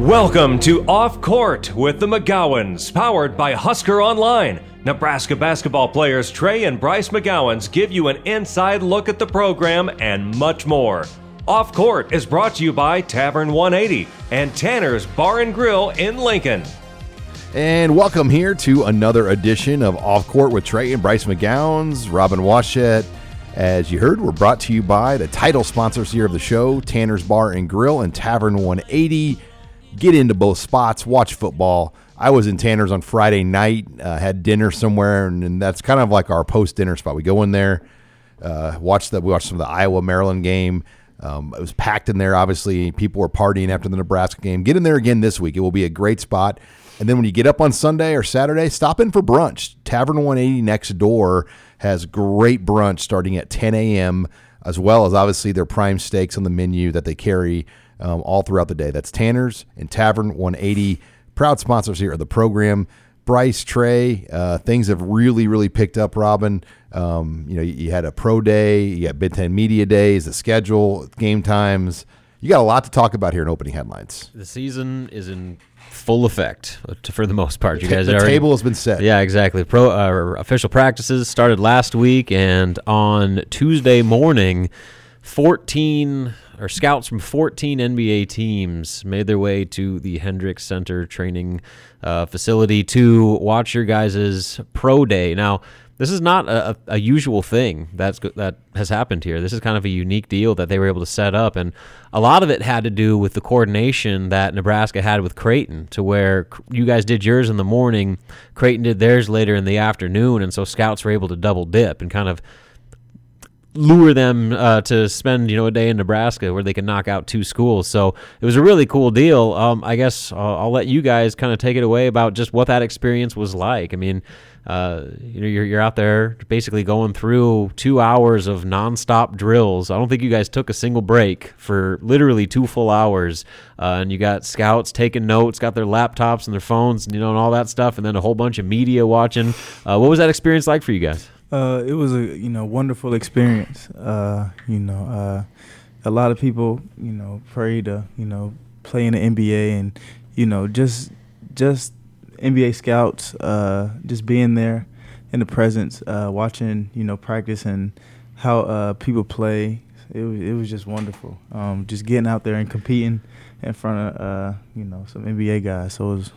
Welcome to Off Court with the McGowens, powered by Husker Online. Nebraska basketball players Trey and Bryce McGowens give you an inside look at the program and much more. Off Court is brought to you by Tavern 180 and Tanner's Bar and Grill in Lincoln. And welcome here to another edition of Off Court with Trey and Bryce McGowens, Robin Washut. As you heard, we're brought to you by the title sponsors here of the show, Tanner's Bar and Grill and Tavern 180. Get into both spots, watch football. I was in Tanner's on Friday night, uh, had dinner somewhere, and, and that's kind of like our post dinner spot. We go in there, uh, watch the we watched some of the Iowa Maryland game. Um, it was packed in there. Obviously, people were partying after the Nebraska game. Get in there again this week. It will be a great spot. And then when you get up on Sunday or Saturday, stop in for brunch. Tavern 180 next door has great brunch starting at 10 a.m. as well as obviously their prime steaks on the menu that they carry um, all throughout the day. That's Tanner's and Tavern 180, proud sponsors here of the program. Bryce, Trey, uh, things have really, really picked up, Robin. Um, you know, you, you had a pro day, you got Big Ten Media Days, the schedule, game times. You got a lot to talk about here in opening headlines. The season is in full effect uh, for the most part. You guys the already- table has been set. Yeah, exactly. Pro uh, official practices started last week, and on Tuesday morning, fourteen or scouts from fourteen NBA teams made their way to the Hendricks Center training uh, facility to watch your guys' pro day. Now. This is not a, a a usual thing that's that has happened here. This is kind of a unique deal that they were able to set up, and a lot of it had to do with the coordination that Nebraska had with Creighton, to where you guys did yours in the morning, Creighton did theirs later in the afternoon, and so scouts were able to double dip and kind of lure them uh, to spend you know a day in Nebraska where they can knock out two schools. So it was a really cool deal. Um, I guess uh, I'll let you guys kind of take it away about just what that experience was like. I mean, uh, you know, you're you're out there basically going through two hours of nonstop drills. I don't think you guys took a single break for literally two full hours. Uh, and you got scouts taking notes, got their laptops and their phones, you know, and all that stuff, and then a whole bunch of media watching. Uh, what was that experience like for you guys? Uh, it was a you know wonderful experience. Uh, you know, uh, a lot of people you know pray to you know play in the NBA and you know just just NBA scouts uh, just being there in the presence, uh, watching you know practice and how uh, people play. It was it was just wonderful. Um, just getting out there and competing in front of you know some NBA guys. So it was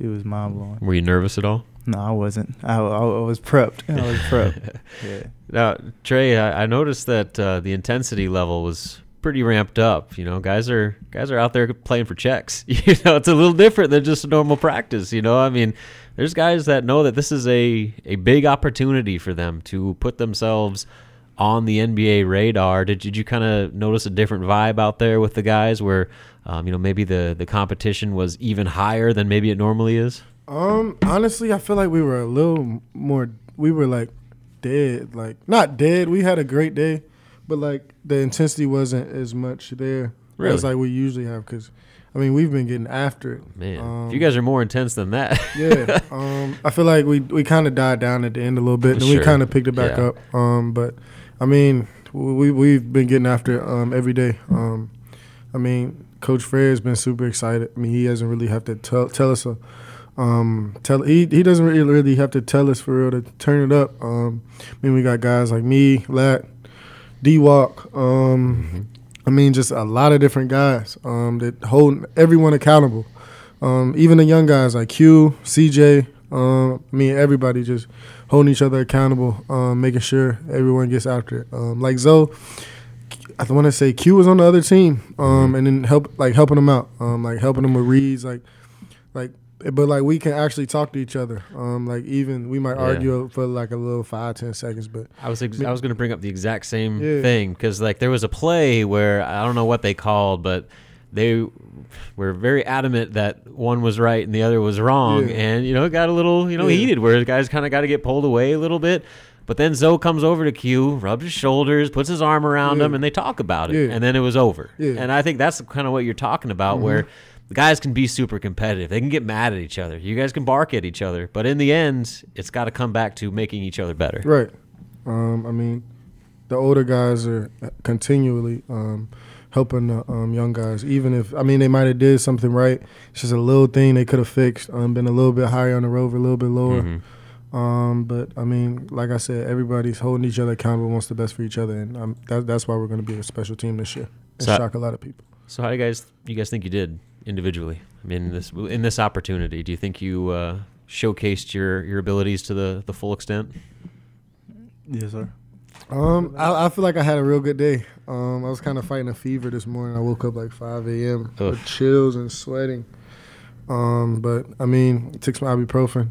it was mind blowing. Were you nervous at all? No, I wasn't. I, I, was prepped. I was prepped. yeah. Now, Trey, I, I noticed that uh, the intensity level was pretty ramped up. You know, guys are guys are out there playing for checks. You know, it's a little different than just a normal practice. You know, I mean, there's guys that know that this is a a big opportunity for them to put themselves on the NBA radar. Did, did you kind of notice a different vibe out there with the guys where, um, you know, maybe the the competition was even higher than maybe it normally is? Um, honestly, I feel like we were a little more. We were like dead, like not dead. We had a great day, but like the intensity wasn't as much there Really? as like we usually have. Because I mean, we've been getting after it. Man, Um, you guys are more intense than that. yeah. Um, I feel like we we kind of died down at the end a little bit, and Sure. we kind of picked it back Yeah. up. Um, but I mean, we we've been getting after it um every day. Um, I mean, Coach Fred's been super excited. I mean, he doesn't really have to tell tell us a. Um, tell he he doesn't really, really have to tell us for real to turn it up. Um, I mean, we got guys like me, Lat, D Walk. Um, I mean, just a lot of different guys um, that hold everyone accountable. Um, even the young guys like Q, CJ. Um, I mean, everybody just holding each other accountable, um, making sure everyone gets after it. Um, like Zoe, I want to say Q was on the other team, um, and then help like helping them out, um, like helping them with reads, like like but like we can actually talk to each other. Um, like even we might Yeah. argue for like a little five ten seconds, but I was ex- I was going to bring up the exact same Yeah. thing because like there was a play where I don't know what they called, but they were very adamant that one was right and the other was wrong, Yeah. and you know it got a little you know Yeah. heated where the guys kind of got to get pulled away a little bit. But then Zoe comes over to Q, rubs his shoulders, puts his arm around Yeah. him, and they talk about it. Yeah. And then it was over. Yeah. And I think that's kind of what you're talking about, where the guys can be super competitive. They can get mad at each other. You guys can bark at each other. But in the end, it's got to come back to making each other better. Right. Um, I mean, the older guys are continually um, helping the um, young guys. Even if I mean they might have did something right, it's just a little thing they could have fixed. Um, been a little bit higher on the rover, a little bit lower. Mhm. Um, but I mean, like I said, everybody's holding each other accountable, wants the best for each other, and um, that, that's why we're going to be a special team this year and So- shock a lot of people. So how do you guys you guys think you did individually? I mean, this in this opportunity, do you think you uh, showcased your your abilities to the the full extent? Yes, sir. Um, I, I feel like I had a real good day. Um, I was kind of fighting a fever this morning. I woke up like 5 a.m. Ugh. with chills and sweating. Um, but I mean, took some ibuprofen.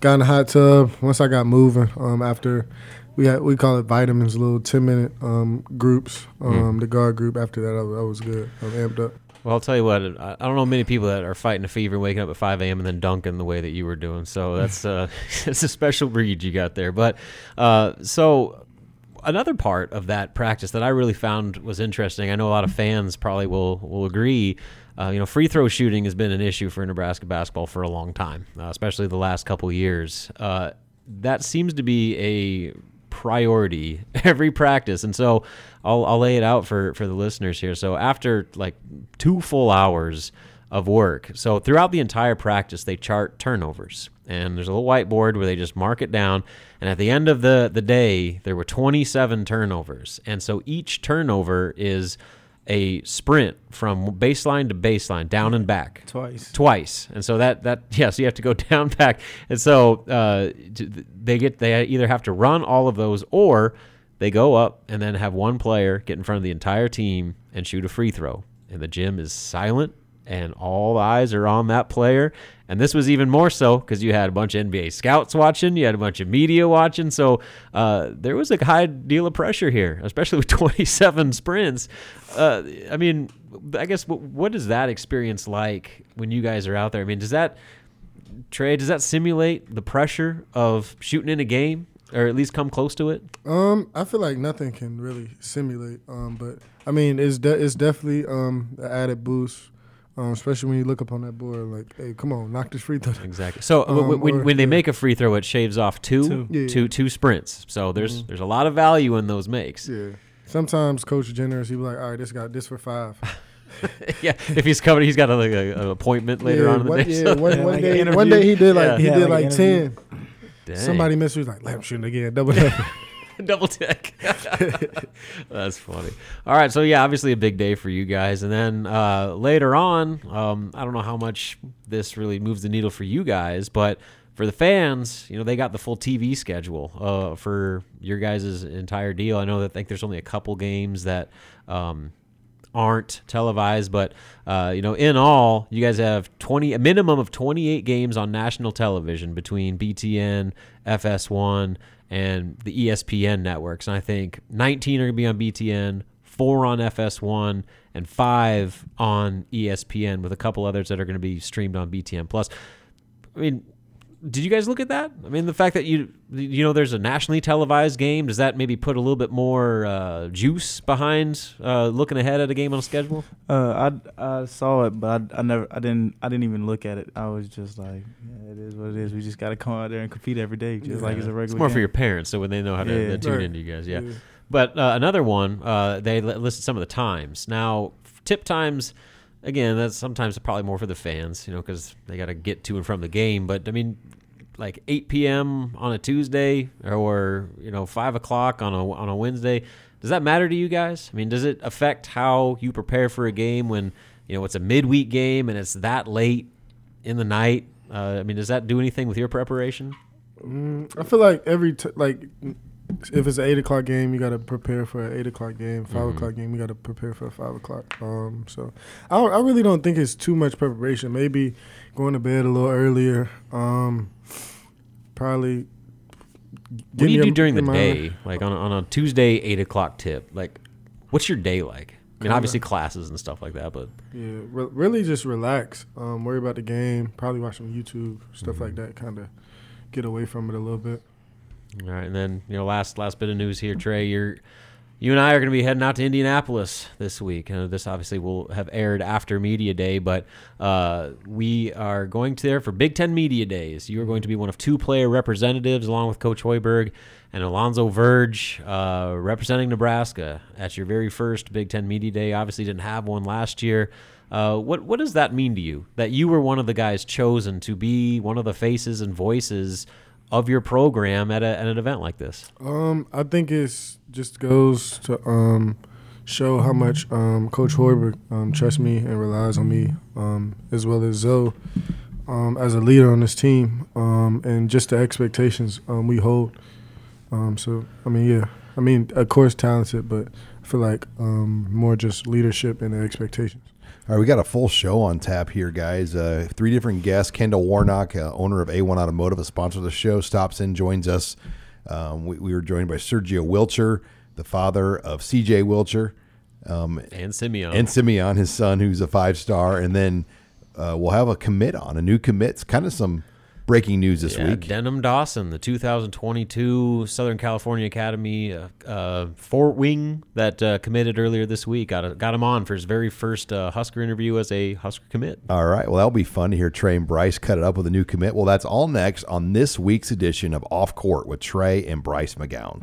Got in the hot tub. Once I got moving, um, after we had we call it vitamins, little 10 minute um groups. Um, the guard group. After that, I, I was good. I'm amped up. Well, I'll tell you what. I I don't know many people that are fighting a fever, and waking up at 5 a.m. and then dunking the way that you were doing. So that's uh, it's a special breed you got there. But uh, so another part of that practice that I really found was interesting. I know a lot of fans probably will will agree. Uh, you know, free throw shooting has been an issue for Nebraska basketball for a long time, uh, especially the last couple years. Uh, that seems to be a priority every practice, and so I'll, I'll lay it out for for the listeners here. So after like two full hours of work, so throughout the entire practice, they chart turnovers, and there's a little whiteboard where they just mark it down. And at the end of the the day, there were 27 turnovers, and so each turnover is a sprint from baseline to baseline, down and back. Twice. twice, and so that that yeah, so you have to go down back, and so uh, they get they either have to run all of those or they go up and then have one player get in front of the entire team and shoot a free throw, and the gym is silent and all eyes are on that player. And this was even more so because you had a bunch of NBA scouts watching, you had a bunch of media watching, so uh, there was a high deal of pressure here, especially with 27 sprints. Uh, I mean, I guess what, what is that experience like when you guys are out there? I mean, does that Trey? Does that simulate the pressure of shooting in a game, or at least come close to it? Um, I feel like nothing can really simulate. Um, but I mean, it's de- it's definitely um an added boost. Um, especially when you look up on that board, like, hey, come on, knock this free throw. Exactly. So Um, w- when, or- when they yeah. make a free throw, it shaves off two, Two. Yeah. two, two sprints. So there's there's a lot of value in those makes. Yeah. Sometimes Coach generous, he'd be like, all right, this got this for five. yeah, if he's coming, he's got a, like a, an appointment later yeah, on in the one, day. yeah, so- one, one like day, one day he did like Yeah. he Yeah, did like like, ten. Dang. Somebody missed. He was like, let him shoot again, double double. tick. That's funny. All right, so yeah, obviously a big day for you guys, and then uh, later on, um, I don't know how much this really moves the needle for you guys, but for the fans, you know, they got the full TV schedule uh, for your guys' entire deal. I know that I think there's only a couple games that. Um, aren't televised, but uh, you know, in all, you guys have twenty a minimum of twenty eight games on national television between BTN, FS1, and the ESPN networks. And I think nineteen are gonna be on BTN, four on FS1, and five on ESPN, with a couple others that are gonna be streamed on BTN Plus. I mean, did you guys look at that? I mean, the fact that you you know there's a nationally televised game does that maybe put a little bit more uh, juice behind uh, looking ahead at a game on a schedule? Uh, I I saw it, but I, I never I didn't I didn't even look at it. I was just like, yeah, it is what it is. We just got to come out there and compete every day, just like it's a regular. It's more for your parents, so when they know how to, Yeah. to tune Right. into you guys, yeah. But uh, another one, uh, they li- listed some of the times. Now, tip times, again, that's sometimes probably more for the fans, you know, because they got to get to and from the game. But I mean, like 8 p.m. on a Tuesday or you know 5 o'clock on a on a Wednesday. Does that matter to you guys? I mean, does it affect how you prepare for a game when you know it's a midweek game and it's that late in the night? Uh, I mean, does that do anything with your preparation? Mm, I feel like every t- like if it's an eight o'clock game, you got to prepare for an eight o'clock game. 5 mm-hmm. o'clock game, you got to prepare for a five o'clock. Um, so I, I really don't think it's too much preparation. Maybe going to bed a little earlier. Um, probably. What do you do during the day? Like on a, on a Tuesday eight o'clock tip. Like, what's your day like? I mean, obviously classes and stuff like that, but yeah, re- really just relax. Um, worry about the game. Probably watch some YouTube stuff mm-hmm. like that. Kind of get away from it a little bit. All right, and then you know, last last bit of news here, Trey. You're you and I are going to be heading out to Indianapolis this week. Uh, this obviously will have aired after Media Day, but uh, we are going to there for Big Ten Media Days. You are going to be one of two player representatives, along with Coach Hoiberg and Alonzo Verge, uh, representing Nebraska at your very first Big Ten Media Day. Obviously, didn't have one last year. Uh, what what does that mean to you? That you were one of the guys chosen to be one of the faces and voices of your program at, a, at an event like this? Um, I think it's just goes to um, show how much um, Coach Hoiberg um, trusts me and relies on me, um, as well as Zoe um, as a leader on this team, um, and just the expectations um, we hold. So, I mean, yeah, I mean, of course, talented, but I feel like more just leadership and the expectations. All right, we got a full show on tap here, guys. Uh, three different guests. Kendall Warnock, uh, owner of A1 Automotive, a sponsor of the show, stops in, joins us. Um, we, we, were joined by Sergio Wilcher, the father of CJ Wilcher. Um, and Simeon. And Simeon, his son, who's a five star. And then uh, we'll have a commit on, a new commit. It's kind of some – breaking news this yeah, week. Denim Dawson, the 2022 Southern California Academy uh, uh, Fort Wing that uh, committed earlier this week. Got a, got him on for his very first uh, Husker interview as a Husker commit. All right. Well, that'll be fun to hear Trey and Bryce cut it up with a new commit. Well, that's all next on this week's edition of Off Court with Trey and Bryce McGowen.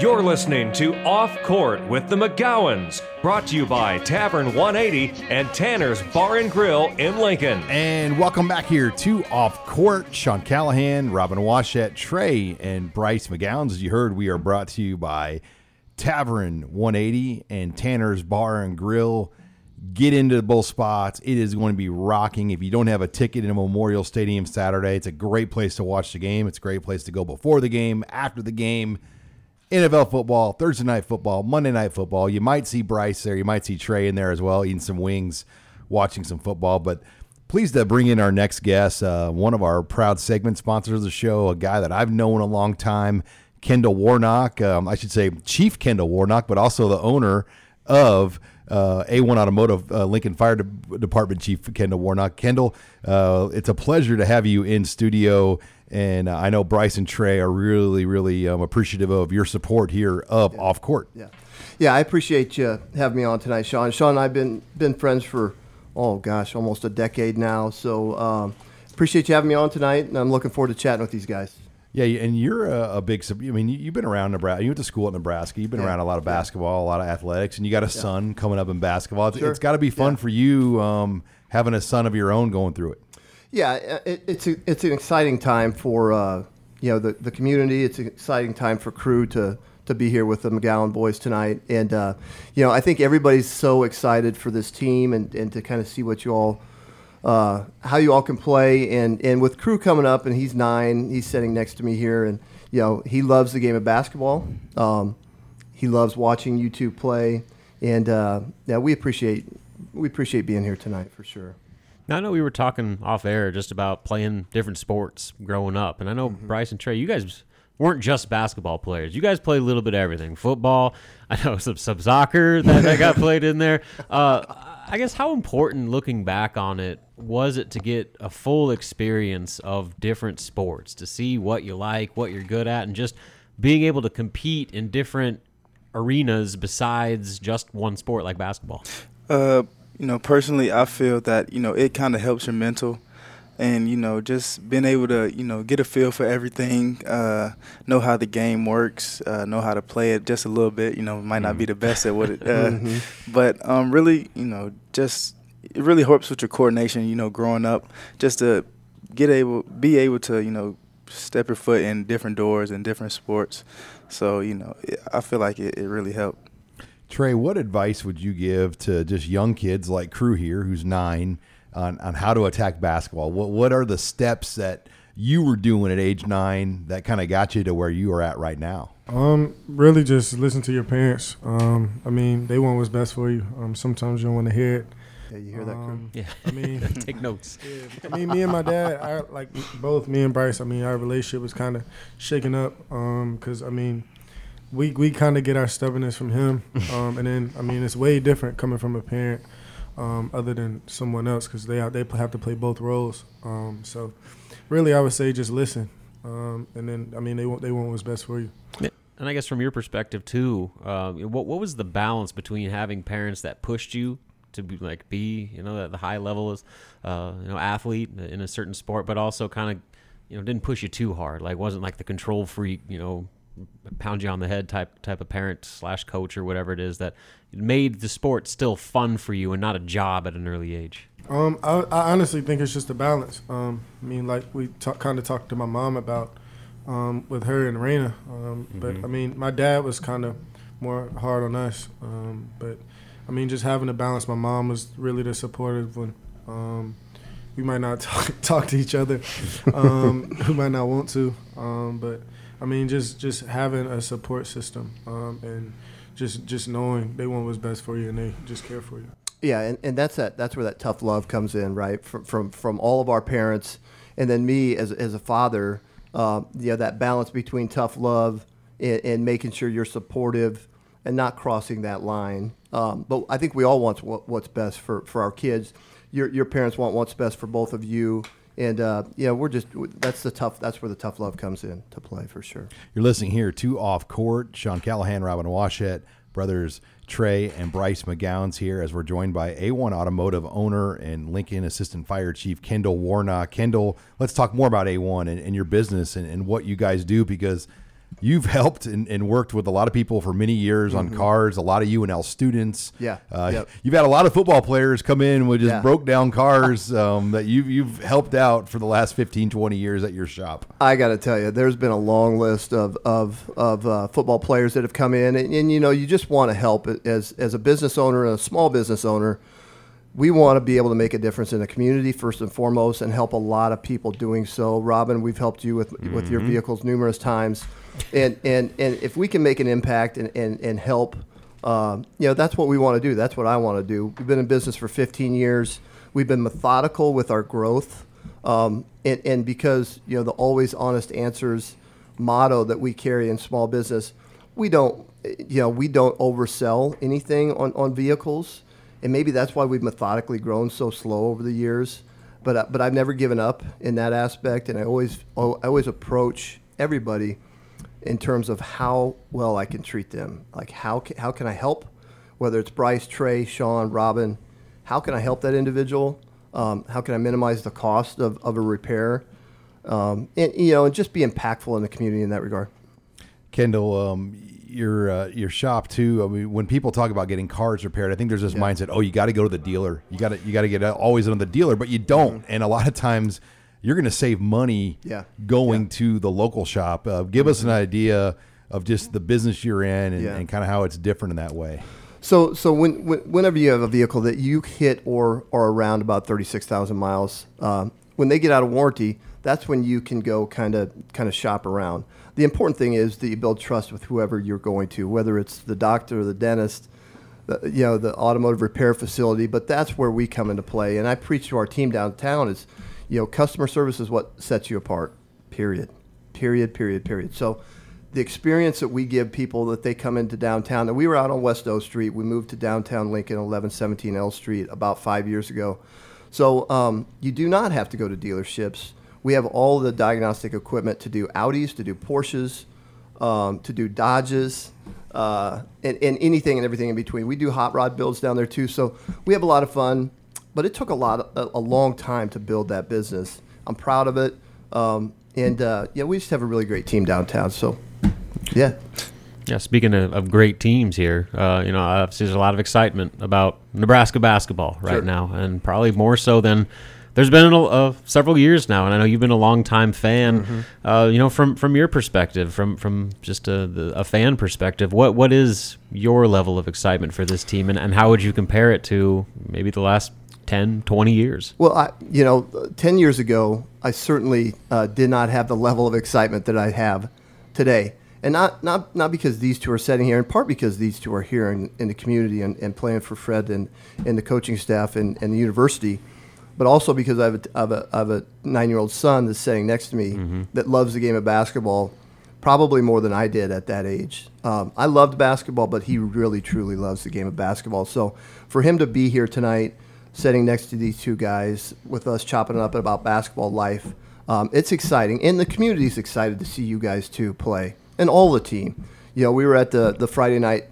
You're listening to Off Court with the McGowens, brought to you by Tavern 180 and Tanner's Bar and Grill in Lincoln. And welcome back here to Off Court. Sean Callahan, Robin Washut, Trey, and Bryce McGowens. As you heard, we are brought to you by Tavern 180 and Tanner's Bar and Grill. Get into both spots. It is going to be rocking. If you don't have a ticket in Memorial Stadium Saturday, it's a great place to watch the game. It's a great place to go before the game, after the game NFL football, Thursday night football, Monday night football. You might see Bryce there. You might see Trey in there as well, eating some wings, watching some football. But pleased to bring in our next guest, uh, one of our proud segment sponsors of the show, a guy that I've known a long time, Kendall Warnock. Um, I should say Chief Kendall Warnock, but also the owner of uh, A1 Automotive uh, Lincoln Fire De- Department Chief Kendall Warnock. Kendall, uh, it's a pleasure to have you in studio and uh, I know Bryce and Trey are really, really um, appreciative of your support here of yeah. Off Court. Yeah, yeah, I appreciate you having me on tonight, Sean. Sean and I've been been friends for oh gosh, almost a decade now. So um, appreciate you having me on tonight, and I'm looking forward to chatting with these guys. Yeah, and you're a, a big. I mean, you've been around Nebraska. You went to school at Nebraska. You've been yeah. around a lot of basketball, a lot of athletics, and you got a son coming up in basketball. It's, sure. it's got to be fun for you um, having a son of your own going through it. Yeah, uh, it, it's a, it's an exciting time for uh, you know the, the community. It's an exciting time for Crew to to be here with the McGowen boys tonight, and uh, you know I think everybody's so excited for this team and, and to kind of see what you all. Uh, how you all can play, and, and with Crew coming up, and he's nine, he's sitting next to me here, and you know he loves the game of basketball. Um, he loves watching you two play, and uh, yeah, we appreciate we appreciate being here tonight for sure. Now, I know we were talking off air just about playing different sports growing up, and I know mm-hmm. Bryce and Trey, you guys weren't just basketball players. You guys played a little bit of everything: football. I know some some soccer that, that got played in there. Uh, I guess how important, looking back on it, was it to get a full experience of different sports to see what you like, what you're good at, and just being able to compete in different arenas besides just one sport like basketball? Uh, you know, personally, I feel that you know it kind of helps your mental. and you know just being able to you know get a feel for everything uh, know how the game works uh, know how to play it just a little bit you know might not be the best at what it uh, Mm-hmm. but um, really you know just it really helps with your coordination you know growing up just to get able be able to you know step your foot in different doors and different sports so you know it, i feel like it, it really helped Trey, what advice would you give to just young kids like Crew here, who's nine, on, on how to attack basketball? What what are the steps that you were doing at age nine that kind of got you to where you are at right now? Um, really just listen to your parents. Um, I mean, they want what's best for you. Um, sometimes you don't want to hear it. Yeah, you hear that, Crew? Um, Yeah. I mean, Take notes. Yeah. I mean, me and my dad, I like both me and Bryce. I mean, our relationship was kind of shaken up because I mean, we we kind of get our stubbornness from him, um, and then I mean, it's way different coming from a parent um, other than someone else because they have, they have to play both roles. Um, so, really, I would say just listen, um, and then I mean, they want they want what's best for you. Yeah. And I guess from your perspective too, uh, what what was the balance between having parents that pushed you to be like be you know the high level as uh, you know athlete in a certain sport, but also kind of you know didn't push you too hard, like wasn't like the control freak, you know, pound you on the head type type of parent slash coach or whatever it is that made the sport still fun for you and not a job at an early age. Um, I, I honestly think it's just a balance. Um, I mean, like we talk, kind of talked to my mom about um, with her and Raina. Um, But I mean, my dad was kind of more hard on us. Um, but I mean, just having a balance. My mom was really the supportive one. Um, we might not talk, talk to each other. Um, we might not want to. Um, but I mean, just just having a support system um, and just just knowing they want what's best for you and they just care for you. Yeah, and, and that's that. That's where that tough love comes in, right? From from, from all of our parents, and then me as, as a father. Um, you know that balance between tough love and, and making sure you're supportive and not crossing that line. Um, but I think we all want what, what's best for, for our kids. Your your parents want what's best for both of you, and uh, yeah, we're just that's the tough. That's where the tough love comes in to play for sure. You're listening here to Off Court. Sean Callahan, Robin Washut, brothers Trey and Bryce McGowens here as we're joined by A1 Automotive owner and Lincoln Assistant Fire Chief Kendall Warnock. Kendall, let's talk more about A1 and, and your business and, and what you guys do because you've helped and, and worked with a lot of people for many years on cars, a lot of UNL students. Mm-hmm. Yeah, Uh, yep. You've had a lot of football players come in with just Yeah. broke down cars um, that you've, you've helped out for the last 15, 20 years at your shop. I got to tell you, there's been a long list of of, of uh, football players that have come in, and, and you know, you just want to help as as a business owner and a small business owner. We want to be able to make a difference in the community first and foremost, and help a lot of people doing so. Robin, we've helped you with with your vehicles numerous times, and and and if we can make an impact and and and help. Uh, you know, that's what we want to do. That's what I want to do. We've been in business for 15 years. We've been methodical with our growth. Um, and, and because, you know, the always honest answers motto that we carry in small business, we don't, you know, we don't oversell anything on, on vehicles. And maybe that's why we've methodically grown so slow over the years. But, uh, but I've never given up in that aspect. And I always, I always approach everybody in terms of how well I can treat them. Like how can, how can I help? Whether it's Bryce, Trey, Sean, Robin, how can I help that individual? Um, how can I minimize the cost of, of a repair? Um, and you know, and just be impactful in the community in that regard. Kendall, um, your uh, your shop too. I mean, when people talk about getting cars repaired, I think there's this mindset: oh, you got to go to the dealer. You got to you got to get always on the dealer, but you don't. And a lot of times, you're going to save money Yeah. going to the local shop. Uh, give us an idea of just the business you're in and, Yeah. and kind of how it's different in that way. So, so when, when, whenever you have a vehicle that you hit or or around about thirty six thousand miles, um, when they get out of warranty, that's when you can go kind of kind of shop around. The important thing is that you build trust with whoever you're going to, whether it's the doctor or the dentist, the, you know, the automotive repair facility. But that's where we come into play. And I preach to our team downtown is, you know, customer service is what sets you apart. Period. Period. Period. Period. So the experience that we give people that they come into downtown. And we were out on West O Street. We moved to downtown Lincoln, 1117 L Street, about five years ago. So um, you do not have to go to dealerships. We have all the diagnostic equipment to do Audis, to do Porsches, um, to do Dodges, uh, and, and anything and everything in between. We do hot rod builds down there too. So we have a lot of fun. But it took a lot, a, a long time to build that business. I'm proud of it. Um, and uh, yeah, we just have a really great team downtown. So, yeah. Yeah, speaking of, of great teams here, uh, you know, obviously there's a lot of excitement about Nebraska basketball right Sure. now, and probably more so than there's been in a, uh, several years now. And I know you've been a long time fan. Mm-hmm. Uh, you know, from from your perspective, from from just a, the, a fan perspective, what what is your level of excitement for this team, and, and how would you compare it to maybe the last 10, 20 years? Well, I, you know, uh, 10 years ago, I certainly uh, did not have the level of excitement that I have today. And not, not, not because these two are sitting here, in part because these two are here in, in the community and, and playing for Fred and, and the coaching staff and, and the university, but also because I have a, I have a, I have a nine year old son that's sitting next to me that loves the game of basketball probably more than I did at that age. Um, I loved basketball, but he really, truly loves the game of basketball. So for him to be here tonight, sitting next to these two guys with us chopping it up about basketball life, um, it's exciting. And the community's excited to see you guys too play and all the team. You know, we were at the, the Friday night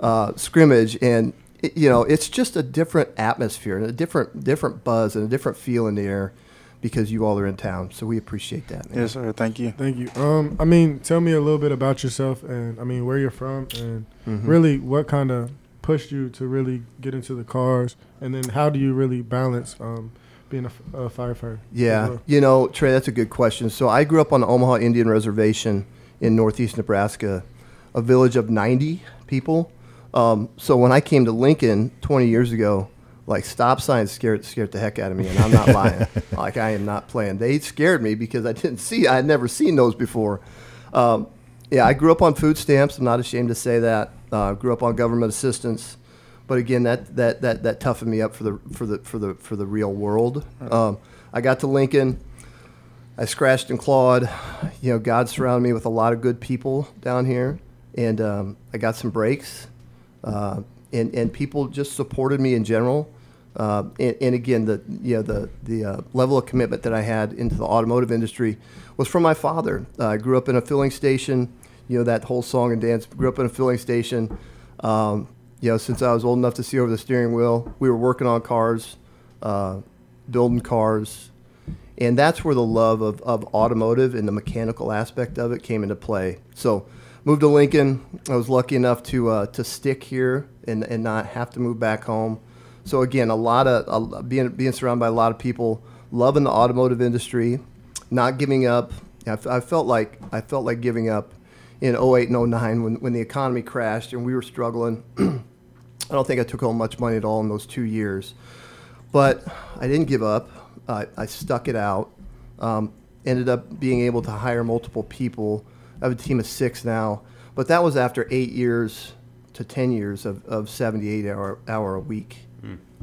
uh, scrimmage and it, you know, it's just a different atmosphere and a different different buzz and a different feel in the air because you all are in town. So we appreciate that. Man. Yes, sir. Thank you. Thank you. Um, I mean, tell me a little bit about yourself, and I mean where you're from, and Mm-hmm. really what kind of pushed you to really get into the cars, and then how do you really balance um, being a firefighter? Yeah, well? you know, Trey, that's a good question. So I grew up on the Omaha Indian Reservation in northeast Nebraska, a village of 90 people. Um, so when I came to Lincoln 20 years ago, like stop signs scared scared the heck out of me, and I'm not lying. like I am not playing. They scared me because I didn't see. I had never seen those before. Um, yeah, I grew up on food stamps. I'm not ashamed to say that. Uh, grew up on government assistance, but again, that, that, that, that toughened me up for the for the for the for the real world. Um, I got to Lincoln. I scratched and clawed. You know, God surrounded me with a lot of good people down here, and um, I got some breaks. Uh, and and people just supported me in general. Uh, and, and again, the you know the the uh, level of commitment that I had into the automotive industry was from my father. Uh, I grew up in a filling station. You know that whole song and dance. Grew up in a filling station. Um, you know, since I was old enough to see over the steering wheel, we were working on cars, uh, building cars, and that's where the love of, of automotive and the mechanical aspect of it came into play. So, moved to Lincoln. I was lucky enough to uh, to stick here and, and not have to move back home. So again, a lot of being being surrounded by a lot of people, loving the automotive industry, not giving up. I, f- I felt like I felt like giving up in 08 and 09 when, when the economy crashed and we were struggling. I don't think I took home much money at all in those two years. But I didn't give up. I I stuck it out. Um, ended up being able to hire multiple people. I have a team of six now. But that was after eight years to 10 years of, of 78 hour, hour a week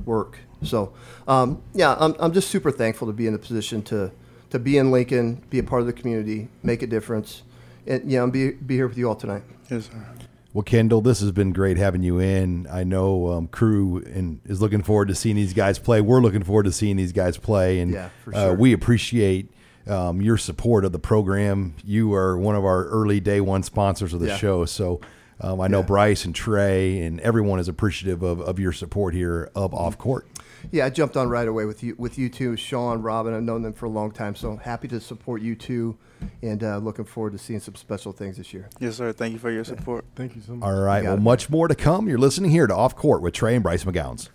work. So, um, yeah, I'm, I'm just super thankful to be in the position to, to be in Lincoln, be a part of the community, make a difference, and, you know, be, be here with you all tonight. Yes, sir. Well, Kendall, this has been great having you in. I know um, Crew and is looking forward to seeing these guys play. We're looking forward to seeing these guys play, and Yeah, for uh, we appreciate um, your support of the program. You are one of our early day one sponsors of the Yeah. show, so um, I know Yeah. Bryce and Trey and everyone is appreciative of, of your support here of off court. Yeah, I jumped on right away with you with you two, Sean, Robin. I've known them for a long time, so happy to support you two, and uh, looking forward to seeing some special things this year. Yes, sir. Thank you for your support. Thank you so much. All right, well, it. much more to come. You're listening here to Off Court with Trey and Bryce McGowens.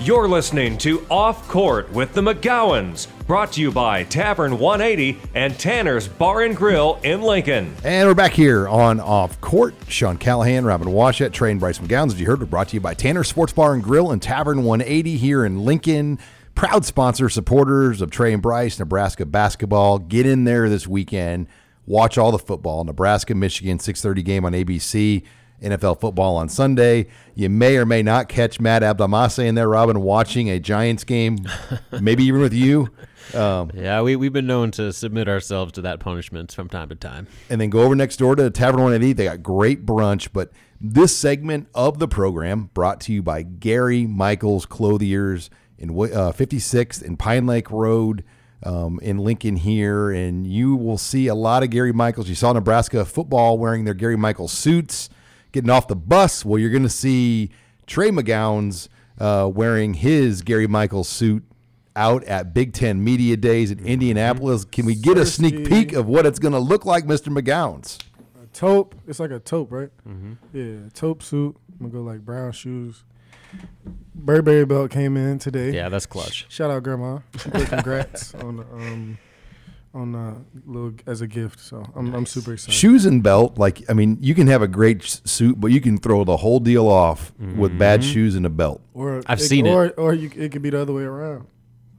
You're listening to Off Court with the McGowens, brought to you by Tavern 180 and Tanner's Bar and Grill in Lincoln. And we're back here on Off Court. Sean Callahan, Robin Washut, Trey and Bryce McGowens, as you heard, were brought to you by Tanner Sports Bar and Grill and Tavern 180 here in Lincoln. Proud sponsor, supporters of Trey and Bryce, Nebraska basketball. Get in there this weekend. Watch all the football. Nebraska, Michigan, 6.30 game on ABC. NFL football on Sunday. You may or may not catch Matt Abdelmassih in there, Robin, watching a Giants game, maybe even with you. Um, Yeah, we, we've been known to submit ourselves to that punishment from time to time. and then go over next door to Tavern 180. They got great brunch. But this segment of the program brought to you by Gary Michaels Clothiers in uh, 56th and Pine Lake Road um, in Lincoln here. And you will see a lot of Gary Michaels. You saw Nebraska football wearing their Gary Michaels suits, getting off the bus. Well, you're going to see Trey McGowens uh, wearing his Gary Michaels suit out at Big Ten Media Days in Indianapolis. Can we get a sneak peek of what it's going to look like, Mr. McGowens? A taupe. It's like a taupe, right? Mm-hmm. Yeah, taupe suit. I'm gonna go like brown shoes. Burberry belt came in today. Yeah, that's clutch. Shout out grandma. Congrats on the um on a little as a gift. So I'm I'm super excited. Shoes and belt, like, I mean, you can have a great suit, but you can throw the whole deal off with bad mm-hmm. shoes and a belt. Or I've seen it. Or or you, it could be the other way around.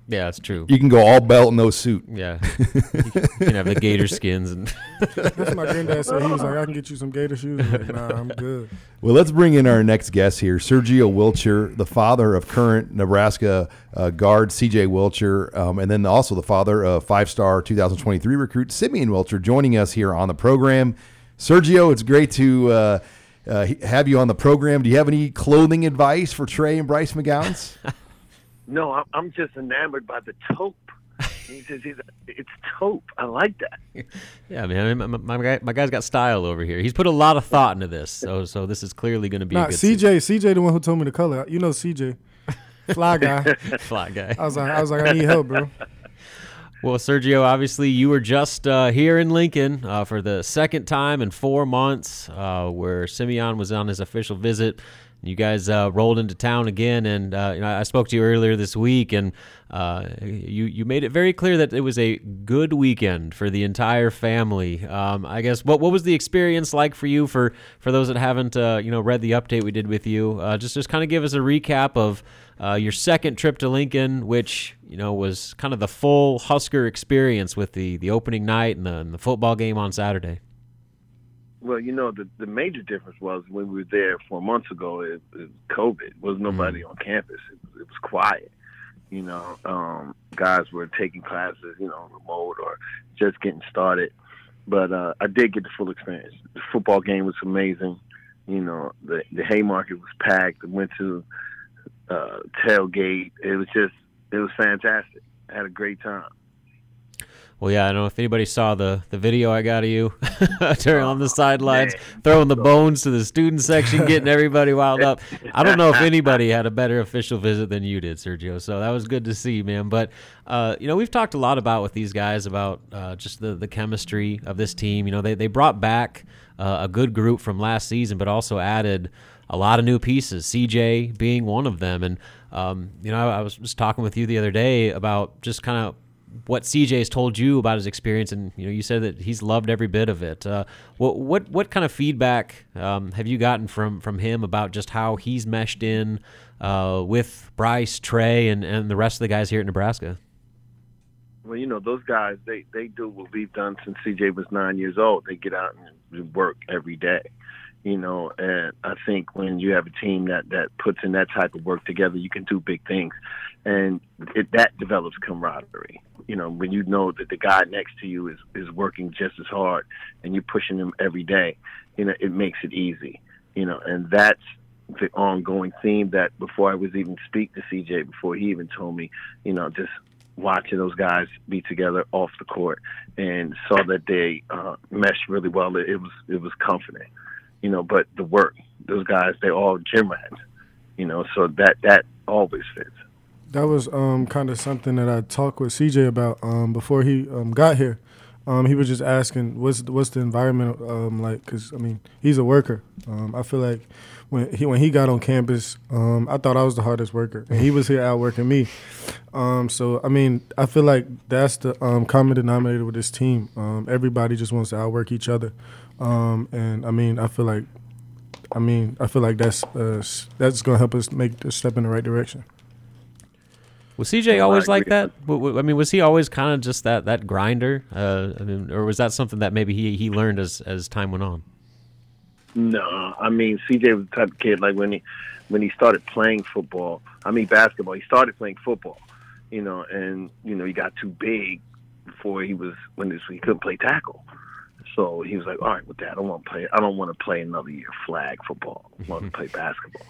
Yeah, that's true. You can go all belt, no suit. Yeah, you can have the gator skins and That's what my granddad said. He was like, I can get you some gator shoes. I'm like, nah, I'm good. Well, let's bring in our next guest here, Sergio Wilcher, the father of current Nebraska uh, guard C.J. Wilcher, um, and then also the father of five-star 2023 recruit Simeon Wilcher, joining us here on the program. Sergio, it's great to uh, uh, have you on the program. Do you have any clothing advice for Trey and Bryce McGowens? No, I'm, I'm just enamored by the taupe. He says he's it's taupe. I like that. yeah, man. My, my, my guy, my guy's got style over here. He's put a lot of thought into this, so so this is clearly going to be a Nah, good suit. CJ, CJ, the one who told me the color. You know CJ, fly guy. fly guy. I was like, I was like, I need help, bro. Well, Sergio, obviously you were just uh, here in Lincoln uh, for the second time in four months, uh, where Simeon was on his official visit. You guys uh, rolled into town again, and uh, you know, I spoke to you earlier this week, and uh, you you made it very clear that it was a good weekend for the entire family. Um, I guess what what was the experience like for you? For for those that haven't uh, you know read the update we did with you, uh, just just kind of give us a recap of uh, your second trip to Lincoln, which you know was kind of the full Husker experience with the the opening night and the, and the football game on Saturday. Well, you know, the the major difference was when we were there four months ago. It, it COVID was nobody on campus. It, was- it was quiet. You know, um, guys were taking classes, you know, remote or just getting started. But uh, I did get the full experience. The football game was amazing. You know, the the Haymarket was packed. I went to uh, tailgate. It was just, it was fantastic. I had a great time. Well, yeah, I don't know if anybody saw the, the video I got of you during on the sidelines, throwing the bones to the student section, getting everybody wild up. I don't know if anybody had a better official visit than you did, Sergio. So that was good to see, man. But uh, you know, we've talked a lot about with these guys about uh, just the the chemistry of this team. You know, they they brought back uh, a good group from last season, but also added a lot of new pieces. CJ being one of them, and um, you know, I was just talking with you the other day about just kind of what CJ has told you about his experience, and you know, you said that he's loved every bit of it. Uh, what what what kind of feedback um, have you gotten from from him about just how he's meshed in uh, with Bryce, Trey, and and the rest of the guys here at Nebraska? Well, you know, those guys, they, they do what we've done since CJ was nine years old. They get out and work every day, you know, and I think when you have a team that, that puts in that type of work together, you can do big things. And it, that develops camaraderie. You know, when you know that the guy next to you is, is working just as hard and you're pushing him every day, you know, it makes it easy, you know, and that's the ongoing theme that before I was even speak to CJ, before he even told me, you know, just watching those guys be together off the court and saw that they uh, meshed really well. It, it was it was comforting, you know. But the work, those guys, they all gym rats, you know. So that that always fits. That was um, kind of something that I talked with CJ about um, before he um, got here. Um, he was just asking, "What's what's the environment um, like?" Because I mean, he's a worker. Um, I feel like when he when he got on campus, I thought I was the hardest worker, and he was here outworking me. So I mean, I feel like that's the common denominator with this team. Everybody just wants to outwork each other, and I mean, I feel like, I mean, I feel like that's uh, that's gonna help us make the step in the right direction. Was CJ always like that? I mean, was he always kind of just that that grinder? Uh, I mean, or was that something that maybe he, he learned as as time went on? No, I mean CJ was the type of kid like when he when he started playing football. I mean basketball. He started playing football, you know, and you know he got too big before he was when this, he couldn't play tackle. So he was like, all right, with that, I don't want to play. I don't want to play another year flag football. I want to play basketball,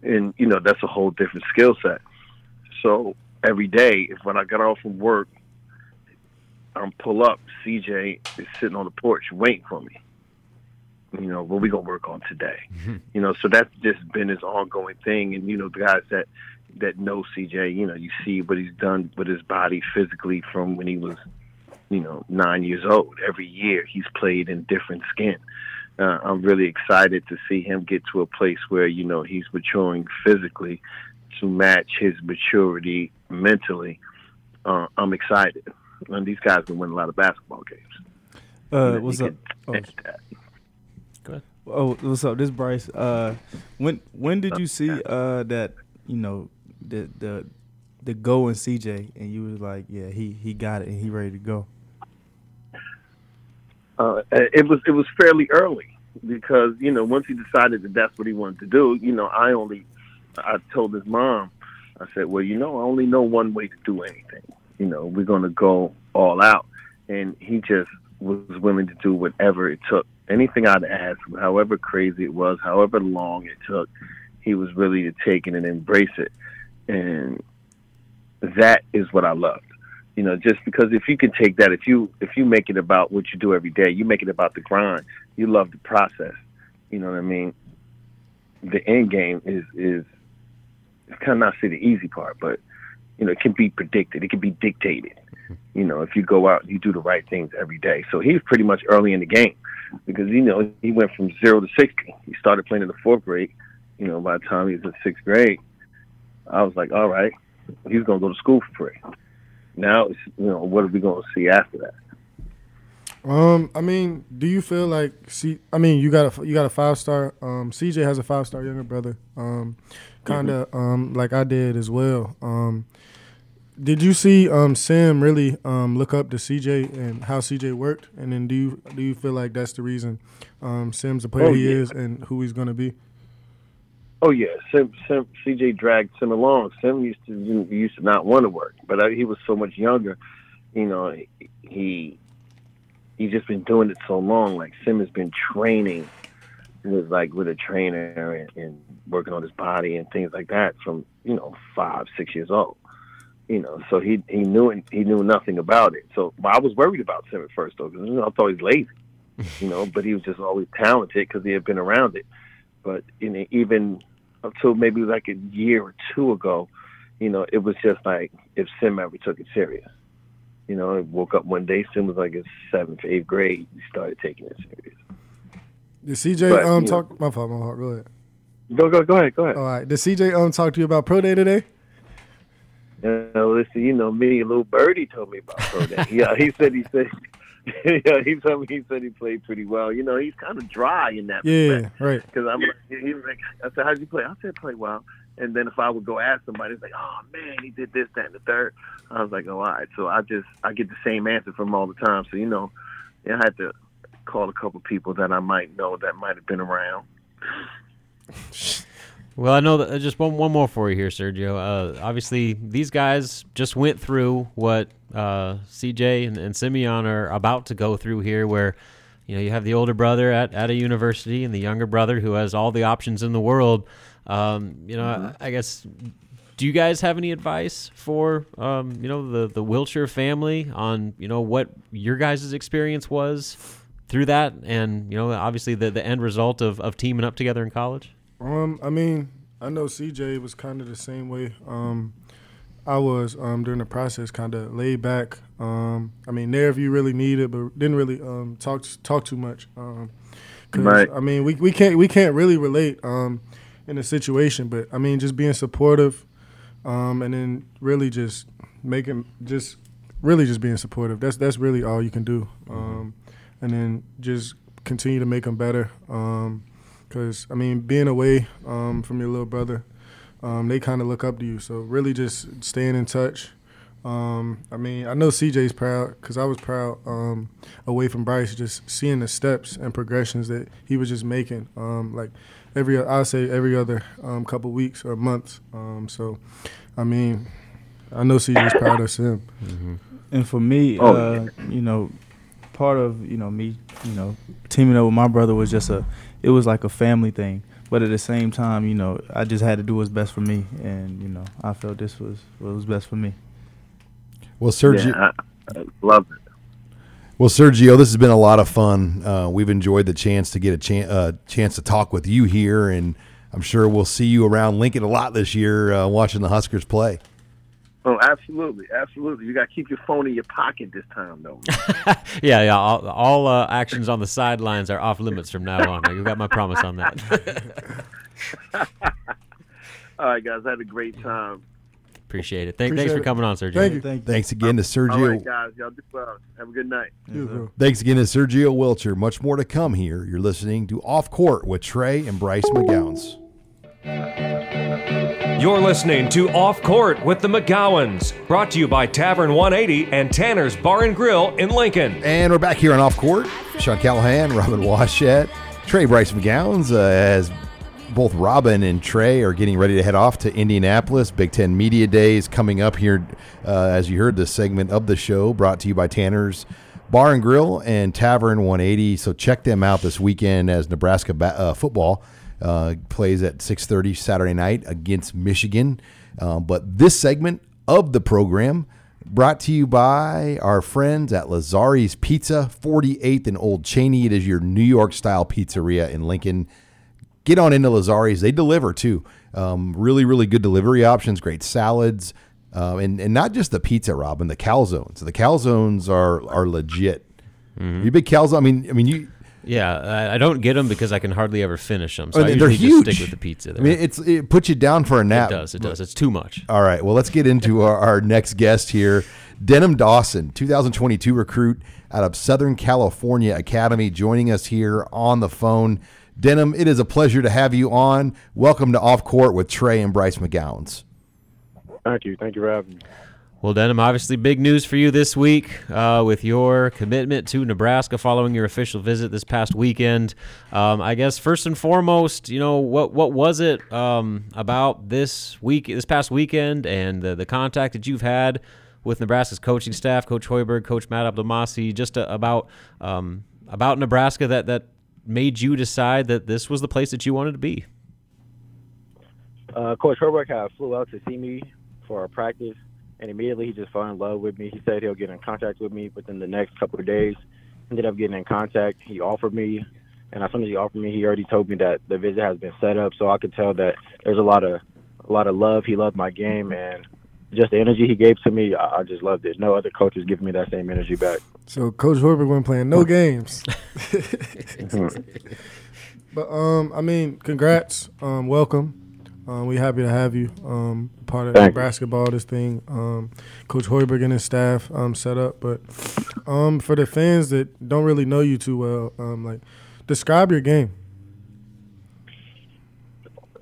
and you know that's a whole different skill set. So every day, if when I got off from work, I'm pull up. CJ is sitting on the porch waiting for me you know, what we gonna work on today. You know, so that's just been his ongoing thing. And you know, the guys that that know CJ. You know, you see what he's done with his body physically from when he was, you know, nine years old. Every year he's played in different skin. Uh, I'm really excited to see him get to a place where you know he's maturing physically to match his maturity mentally. Uh, I'm excited, and these guys can win a lot of basketball games. Uh, what's up? can Oh, edge that. Oh, what's up? This is Bryce. Uh, when when did you see uh that you know the the the go in CJ and you was like, yeah, he he got it and he ready to go. Uh, it was it was fairly early because you know once he decided that that's what he wanted to do, you know I only I told his mom, I said, well you know I only know one way to do anything. You know we're gonna go all out, and he just was willing to do whatever it took. Anything I'd ask, however crazy it was, however long it took, he was really to take it and embrace it, and that is what I loved. You know just because if you can take that if you if you make it about what you do every day you make it about the grind you love the process. You know what i mean? The end game is is kind of not say the easy part but you know it can be predicted it can be dictated you know if you go out and you do the right things every day so he's pretty much early in the game because you know he went from zero to 60 he started playing in the fourth grade you know by the time he was in sixth grade i was like all right he's going to go to school for free now it's you know what are we going to see after that Um, I mean, do you feel like see? I mean, you got a you got a five star. Um, CJ has a five star younger brother. Um, kind of um like I did as well. Um, did you see um Sam really um look up to CJ and how CJ worked? And then do you do you feel like that's the reason um Sam's the player Oh, he yeah. is and who he's gonna be? Oh yeah, Sim, Sim, CJ dragged Sim along. Sim used to used to not want to work, but uh, he was so much younger. You know, he he's just been doing it so long. Like Sim has been training with like with a trainer and, and working on his body and things like that from you know five six years old. You know, so he he knew he knew nothing about it. So but I was worried about Sim at first though because you know, I thought he was lazy. You know, but he was just always talented because he had been around it. But you know, even up until maybe like a year or two ago, you know, it was just like if Sim ever took it serious. You know, I woke up one day, Sim was like in seventh, eighth grade. He started taking it serious. Did CJ But, um talk? My fault. My fault. Go ahead. Go, go, go ahead, go ahead. All right. Did CJ um talk to you about pro day today? You know, listen, you know me, little birdie told me about pro day. yeah, he said he said. yeah, he told me he said he played pretty well. You know, he's kind of dry in that Yeah. respect. Right. Because I'm like, he was like, I said, how'd you play? I said, play well. And then if I would go ask somebody, it's like, oh man, he did this, that, and the third. I was like, oh, all right. So I just, I get the same answer from all the time. So, you know, I had to call a couple people that I might know that might have been around. Well, I know that uh, just one one more for you here, Sergio. Uh, obviously, these guys just went through what uh, CJ and, and Simeon are about to go through here, where you know you have the older brother at, at a university and the younger brother who has all the options in the world. Um, you know, I, I guess. Do you guys have any advice for um, you know the the Wilcher family on you know what your guys' experience was through that, and you know obviously the the end result of, of teaming up together in college? Um, I mean, I know CJ was kind of the same way. Um, I was um during the process, kind of laid back. Um, I mean, there if you really need it, but didn't really um talk talk too much. Um, 'cause, Right. I mean, we we can't we can't really relate um in the situation, but I mean, just being supportive, um, and then really just making just really just being supportive. That's that's really all you can do. Um, and then just continue to make them better. Um, Cause I mean, being away um, from your little brother, um, they kind of look up to you. So really, just staying in touch. Um, I mean, I know CJ's proud because I was proud um, away from Bryce, just seeing the steps and progressions that he was just making. Um, like every, I'll say every other um, couple weeks or months. Um, so, I mean, I know CJ's proud of him. And for me, Oh, uh, you know, part of you know me, you know, teaming up with my brother was just a, it was like a family thing. But at the same time, you know, I just had to do what's best for me, and you know, I felt this was what was best for me. Well, Sergio, Yeah, I, I love it. well, Sergio, this has been a lot of fun. Uh, we've enjoyed the chance to get a chan- uh, chance to talk with you here, and I'm sure we'll see you around Lincoln a lot this year uh, watching the Huskers play. Oh, absolutely, absolutely. You got to keep your phone in your pocket this time, though. yeah, yeah. All, all uh, actions on the sidelines are off limits from now on. You got my promise on that. all right, guys. I had a great time. Appreciate it. Thank, Appreciate thanks for coming on, Sergio. Thank you. Thank you. Thanks again to Sergio. All right, guys. Y'all do well. Have a good night. You, bro. Thanks again to Sergio Wilcher. Much more to come here. You're listening to Off Court with Trey and Bryce McGowens. You're listening to Off Court with the McGowens, brought to you by Tavern 180 and Tanner's Bar and Grill in Lincoln. And we're back here on Off Court. Sean Callahan, Robin Washut, Trey Bryce McGowens, uh, as both Robin and Trey are getting ready to head off to Indianapolis. Big Ten Media Days coming up here, uh, as you heard this segment of the show, brought to you by Tanner's Bar and Grill and Tavern 180. So check them out this weekend as Nebraska ba- uh, football uh, plays at 6:30 Saturday night against Michigan. Uh, but this segment of the program brought to you by our friends at Lazzari's Pizza, 48th and Old Cheney. It is your New York style pizzeria in Lincoln. Get on into Lazzari's. They deliver too. Um, really, really good delivery options, great salads, uh, and, and not just the pizza, Robin, the calzones. The calzones are are legit. You a big calzone? I mean, I mean, you Yeah, I, I don't get them because I can hardly ever finish them. So I I mean, they're usually just huge. stick with the pizza. I There. mean, it's it puts you down for a nap. it does. It does. It's too much. All right. Well, let's get into our, our next guest here. Denim Dawson, 2022 recruit out of Southern California Academy, joining us here on the phone. Denim, it is a pleasure to have you on. Welcome to Off Court with Trey and Bryce McGowens. Thank you. Thank you for having me. Well, Denim, obviously big news for you this week uh, with your commitment to Nebraska following your official visit this past weekend. Um, I guess first and foremost, you know what what was it um, about this week, this past weekend, and the, the contact that you've had with Nebraska's coaching staff, Coach Hoiberg, Coach Matt Abdelmassih, just uh about um, about Nebraska that that made you decide that this was the place that you wanted to be. Uh, Coach Hoiberg had flew out to see me for a practice, and immediately he just fell in love with me. He said he'll get in contact with me within the next couple of days. Ended up getting in contact. He offered me, and as soon as he offered me, he already told me that the visit has been set up. So I could tell that there's a lot of a lot of love. He loved my game, and just the energy he gave to me, I, just loved it. No other coach is giving me that same energy back. So Coach Hoiberg wasn't playing no games. but um, I mean, congrats, um, welcome. Um, we happy to have you um, part of Thank you. basketball. This thing, um, Coach Hoiberg and his staff um, set up. But um, for the fans that don't really know you too well, um, like describe your game.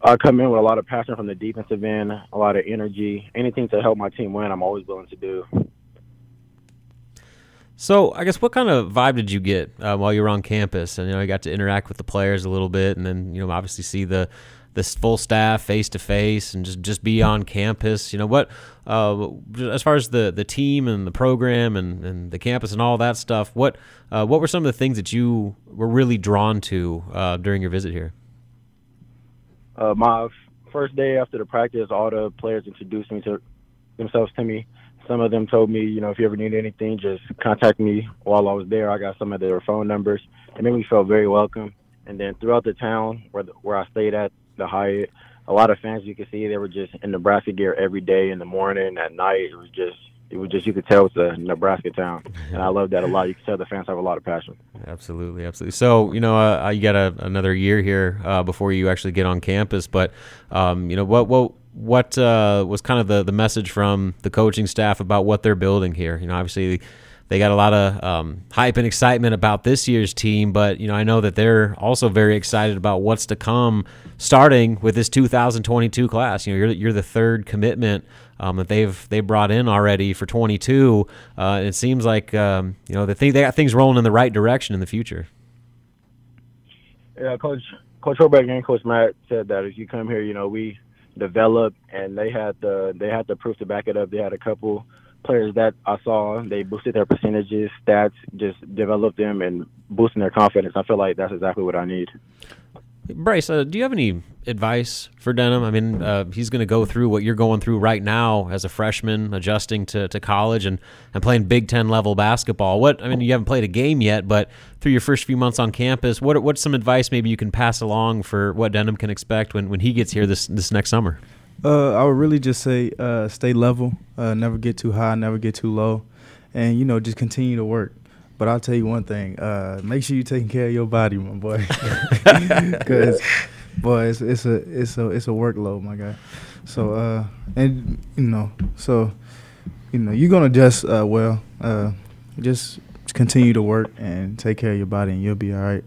I come in with a lot of passion from the defensive end, a lot of energy. Anything to help my team win, I'm always willing to do. So I guess what kind of vibe did you get uh, while you were on campus? And you know, you got to interact with the players a little bit, and then you know, obviously see the the full staff face to face, and just just be on campus. You know, what uh, as far as the the team and the program and, and the campus and all that stuff. What uh, what were some of the things that you were really drawn to uh, during your visit here? Uh, my first day after the practice, all the players introduced me to themselves to me. Some of them told me, you know, if you ever need anything, just contact me while I was there. I got some of their phone numbers. It made me feel very welcome. And then throughout the town where the, where I stayed at, the Hyatt, a lot of fans you could see they were just in Nebraska gear every day in the morning, at night. It was just it was just you could tell it's a Nebraska town, and I love that a lot. You can tell the fans have a lot of passion. Absolutely, absolutely. So you know, uh, you got a, another year here uh, before you actually get on campus. But um, you know, what what what uh, was kind of the the message from the coaching staff about what they're building here? You know, obviously they got a lot of um, hype and excitement about this year's team, but you know, I know that they're also very excited about what's to come, starting with this 2022 class. You know, you're you're the third commitment um, that they've they brought in already for 22. Uh, it seems like um, you know they think they got things rolling in the right direction in the future. Yeah, Coach Coach Hoiberg and Coach Matt said that if you come here, you know, we develop, and they had the they had the proof to back it up. They had a couple players that I saw. They boosted their percentages, stats, just developed them and boosting their confidence. I feel like that's exactly what I need. Bryce, uh, do you have any advice for Denim? I mean, uh, he's going to go through what you're going through right now as a freshman, adjusting to, to college and, and playing Big Ten level basketball. What I mean, you haven't played a game yet, but through your first few months on campus, what what's some advice maybe you can pass along for what Denim can expect when, when he gets here this this next summer? Uh, I would really just say uh, stay level, uh, never get too high, never get too low, and you know just continue to work. But I'll tell you one thing: uh, make sure you're taking care of your body, my boy, because boy, it's, it's a it's a it's a workload, my guy. So uh, and you know, so you know, you're gonna adjust uh, well. Uh, just continue to work and take care of your body, and you'll be all right.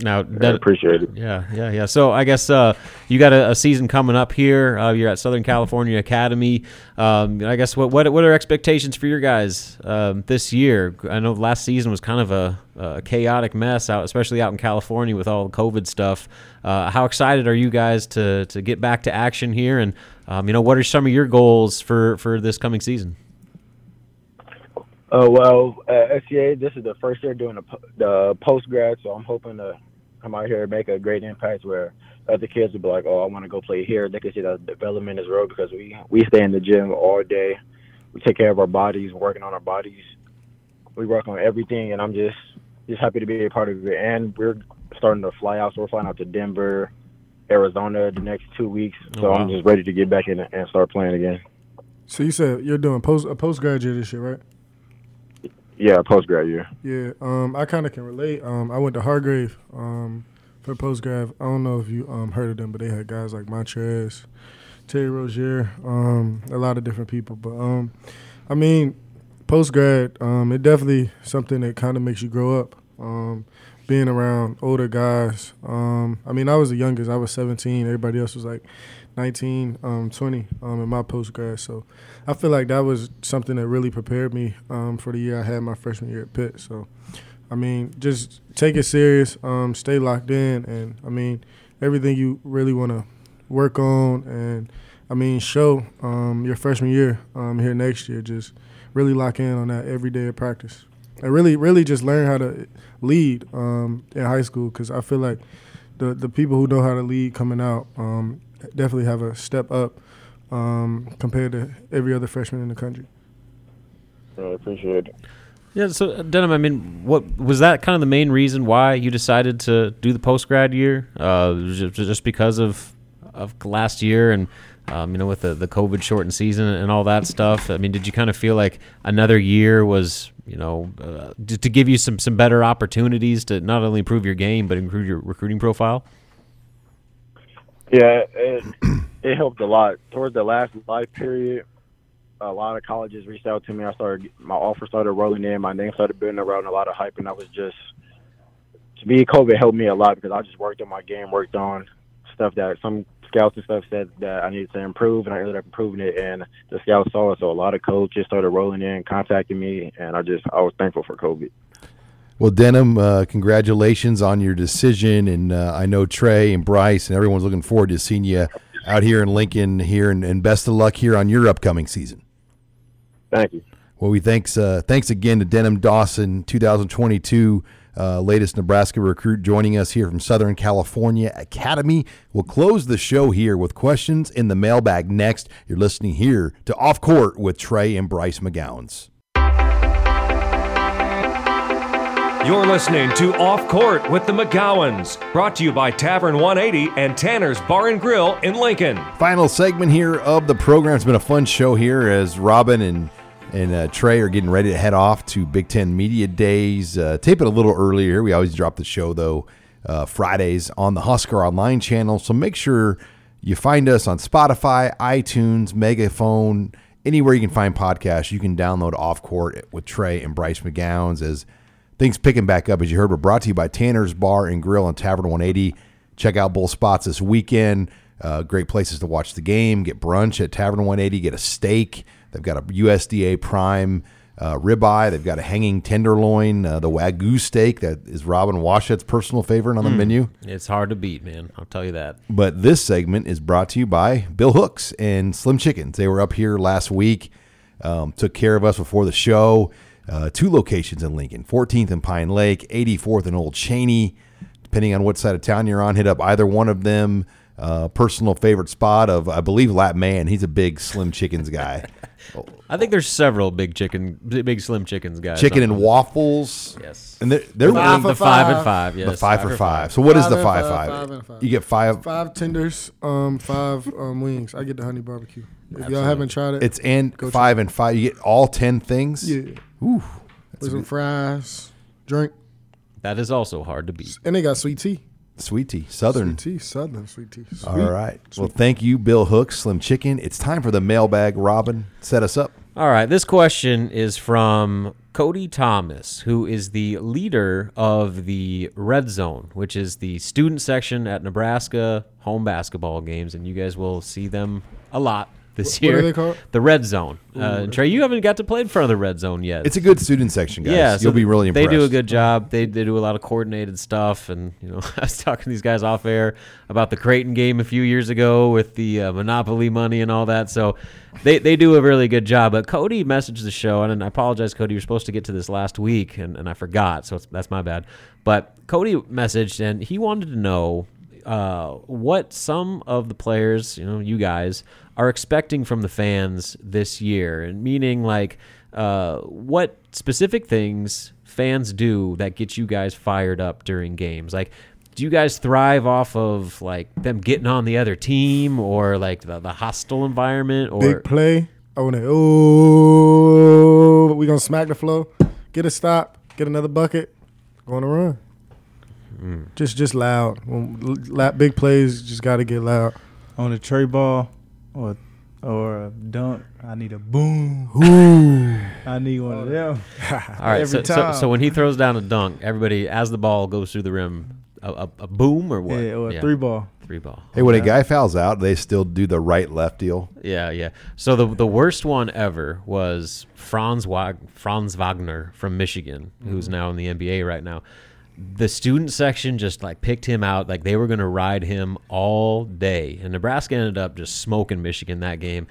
Now, I that, appreciate it. yeah, yeah, yeah. So I guess uh, you got a, a season coming up here. Uh, you're at Southern California Academy. Um, I guess what what what are expectations for your guys um, this year? I know last season was kind of a, a chaotic mess out, especially out in California with all the COVID stuff. Uh, how excited are you guys to to get back to action here? And um, you know, what are some of your goals for for this coming season? Uh, well, at SCA, this is the first year doing the, the post grad, so I'm hoping to come out here and make a great impact where other kids will be like, "Oh, I want to go play here." They can see the development is real because we we stay in the gym all day. We take care of our bodies, working on our bodies. We work on everything, and I'm just just happy to be a part of it. And we're starting to fly out, so we're flying out to Denver, Arizona the next two weeks. So Oh, I'm just ready to get back in and start playing again. So you said you're doing post a postgraduate this year, right? Yeah, post grad year. Yeah, um, I kind of can relate. Um, I went to Hargrave um, for postgrad. I don't know if you um, heard of them, but they had guys like Montrezl, Terry Rozier, um, a lot of different people. But um, I mean, postgrad, um, it definitely something that kind of makes you grow up. Being around older guys. I mean, I was the youngest. I was 17. Everybody else was like 19, um, 20 um, in my postgrad. So I feel like that was something that really prepared me um, for the year I had my freshman year at Pitt. So, I mean, just take it serious, um, stay locked in, and I mean, everything you really want to work on, and I mean, show um, your freshman year um, here next year. Just really lock in on that every day of practice, and really, really just learn how to lead in high school because I feel like the the people who know how to lead coming out um, definitely have a step up um, compared to every other freshman in the country. Really appreciate it. Yeah, so uh, Denim, I mean, what was that kind of the main reason why you decided to do the post grad year? Uh, ju- ju- just because of of last year and um, you know with the the COVID shortened season and all that stuff. I mean, did you kind of feel like another year was you know uh, to, to give you some some better opportunities to not only improve your game but improve your recruiting profile? Yeah, it, it helped a lot. Towards the last life period, a lot of colleges reached out to me. I started my offer started rolling in. My name started building around a lot of hype, and I was just to be COVID helped me a lot because I just worked on my game, worked on stuff that some scouts and stuff said that I needed to improve, and I ended up improving it. And the scouts saw it, so a lot of coaches started rolling in, contacting me, and I just I was thankful for COVID. Well, Denim, uh, congratulations on your decision, and uh, I know Trey and Bryce and everyone's looking forward to seeing you out here in Lincoln here, and, and best of luck here on your upcoming season. Thank you. Well, we thanks uh, thanks again to Denim Dawson, 2022 uh, latest Nebraska recruit, joining us here from Southern California Academy. We'll close the show here with questions in the mailbag next. You're listening here to Off Court with Trey and Bryce McGowens. You're listening to Off Court with the McGowens, brought to you by Tavern 180 and Tanner's Bar and Grill in Lincoln. Final segment here of the program. It's been a fun show here as Robin and and uh, Trey are getting ready to head off to Big Ten Media Days. Uh, tape it a little earlier. We always drop the show though uh, Fridays on the Husker Online channel. So make sure you find us on Spotify, iTunes, Megaphone, anywhere you can find podcasts. You can download Off Court with Trey and Bryce McGowens as things picking back up. As you heard, we're brought to you by Tanner's Bar and Grill and Tavern 180. Check out both spots this weekend. Uh, great places to watch the game. Get brunch at Tavern 180. Get a steak. They've got a USDA prime uh, ribeye. They've got a hanging tenderloin, uh, the wagyu steak that is Robin Washut's personal favorite on the menu. It's hard to beat, man. I'll tell you that. But this segment is brought to you by Bill Hooks and Slim Chickens. They were up here last week, um, took care of us before the show. Uh, two locations in Lincoln 14th and Pine Lake, 84th and Old Cheney. Depending on what side of town you're on, hit up either one of them. uh, personal favorite spot of I believe Lap Man. He's a big Slim Chickens guy. I think there's several big chicken, big slim chickens guys. Chicken and waffles. Yes. and they're, they're Five the five and five. five. Yes. the five for or five. So what is Five the and five five, five? five and five. You get five. Five tenders, um, five um, wings. I get the honey barbecue. If y'all haven't tried it, It's and five and five. You get all ten things. yeah, Ooh, with some fries, drink, That is also hard to beat. and they got sweet tea. sweet tea, southern. Sweet tea, southern sweet tea. Sweet. All right. Well, thank you, Bill Hooks, Slim Chicken. It's time for the mailbag. Robin, set us up. All right, this question is from Cody Thomas, who is the leader of the Red Zone, which is the student section at Nebraska home basketball games, and you guys will see them a lot this What- what year. are they called? The Red Zone. Uh, Trey, you haven't got to play in front of the Red Zone yet. It's a good student section, guys. Yeah, so you'll be really impressed. They do a good job. They they do a lot of coordinated stuff, and you know, I was talking to these guys off air about the Creighton game a few years ago with the uh, Monopoly money and all that. So they they do a really good job. But Cody messaged the show, and I apologize, Cody. You're supposed to get to this last week, and, and I forgot, so it's, that's my bad. But Cody messaged, and he wanted to know uh, what some of the players, you know, you guys, are expecting from the fans this year, and meaning like uh, what specific things fans do that get you guys fired up during games. Like, do you guys thrive off of like them getting on the other team, or like the, the hostile environment, or Big play. I want to. Oh, we gonna smack the flow. Get a stop. Get another bucket. going to run. Hmm. Just, just loud. When big plays, just got to get loud. on a tray ball or or a dunk. I need a boom. I need one of them. All right, Every so, so, time. so when he throws down a dunk, everybody as the ball goes through the rim, a, a, a boom or what? Yeah, or a three ball. three ball. Hey, when a guy fouls out, they still do the right left deal. Yeah, yeah. So the the worst one ever was Franz Wag- Franz Wagner from Michigan, who's now in the NBA right now. The student section just like picked him out, like they were going to ride him all day, and Nebraska ended up just smoking Michigan that game.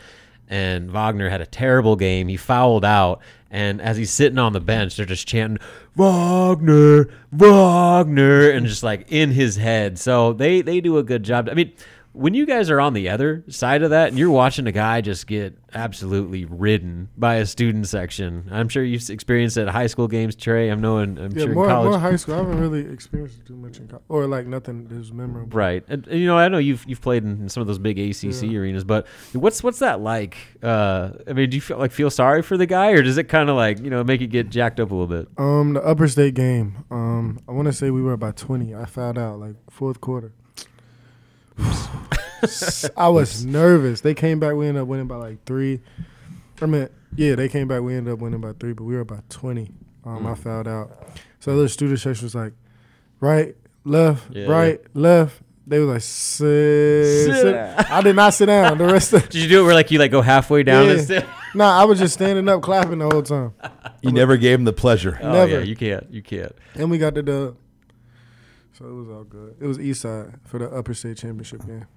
And Wagner had a terrible game. He fouled out, and as he's sitting on the bench, they're just chanting Wagner, Wagner, and just like in his head. So they they do a good job. I mean, when you guys are on the other side of that and you're watching a guy just get absolutely ridden by a student section, I'm sure you've experienced it at high school games, Trey. I'm knowing, I'm Yeah, sure more, in college. more high school. I haven't really experienced it too much in college, or like nothing that was memorable. Right, and, and, you know, I know you've you've played in some of those big ACC arenas, but what's what's that like? Uh, I mean, do you feel like feel sorry for the guy, or does it kind of like you know make it get jacked up a little bit? Um, the upper state game. Um, I want to say we were about twenty. I found out like fourth quarter. I was nervous. They came back. We ended up winning by like three. I mean, yeah, they came back. We ended up winning by three, but we were about twenty. Um, I fouled out. So the student section was like, right, left, Yeah, right, left. They were like, sit. sit. I did not sit down. The rest of Did you do it where like you like go halfway down? Yeah. and sit- nah, I was just standing up, clapping the whole time. You never gave him the pleasure. Oh Never. yeah, you can't, you can't. And we got the dub. So it was all good. It was East Side for the upper state championship game.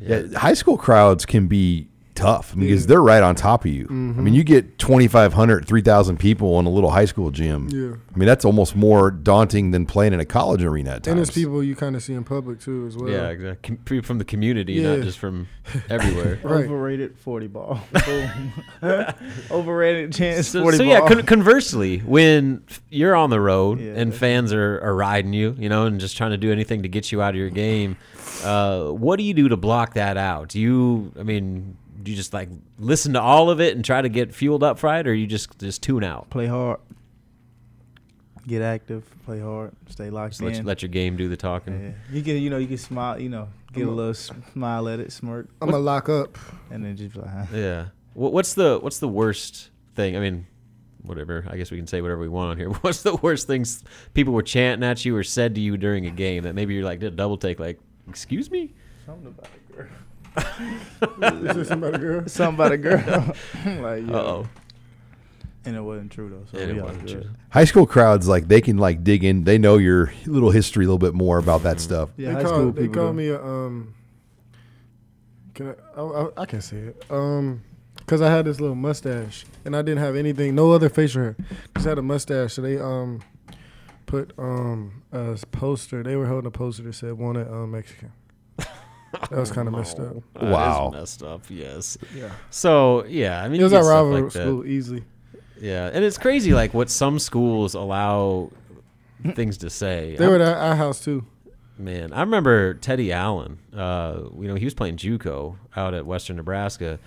Yeah, high school crowds can be tough because they're right on top of you. I mean, you get 2,500, 3,000 people in a little high school gym. Yeah. I mean, that's almost more daunting than playing in a college arena at And it's people you kind of see in public too, as well. Yeah, exactly. People from the community, not just from everywhere. Right. Overrated forty ball. Overrated chance So, forty so ball. yeah, con- conversely, when you're on the road Yeah, and fans are, are riding you, you know, and just trying to do anything to get you out of your game, uh, what do you do to block that out? Do you, I mean, do you just like listen to all of it and try to get fueled up for it, or you just just tune out? play hard. Get active. Play hard. Stay locked Just let, in. let your game do the talking. yeah. You can you know you can smile. You know get a I'm a- little smile at it, smirk, I'm gonna lock up. and then just be like, huh. Yeah. What, what's the what's the worst thing? I mean, whatever. I guess we can say whatever we want on here. What's the worst things people were chanting at you or said to you during a game that maybe you're like did a double take? Like, excuse me. Something about a girl. Is about a girl? Something about a girl. like yeah. Uh oh. And it wasn't true though. So And it wasn't true. high school crowds, like, they can, like, dig in. They know your little history a little bit more about that stuff. Yeah, they high call, school they call me a um. Can I, I, I? I can say it. Um, cause I had this little mustache and I didn't have anything, no other facial hair. Just had a mustache. So they um put um a poster. They were holding a poster that said "Wanted um, Mexican." That was kind of messed up. That is Wow. messed up. Yes. Yeah. So yeah, I mean, It was you our rival like that. school easily. Yeah, and it's crazy like what some schools allow things to say. They I'm- were at our house too. Man, I remember Teddy Allen. Uh, you know, he was playing JUCO out at Western Nebraska,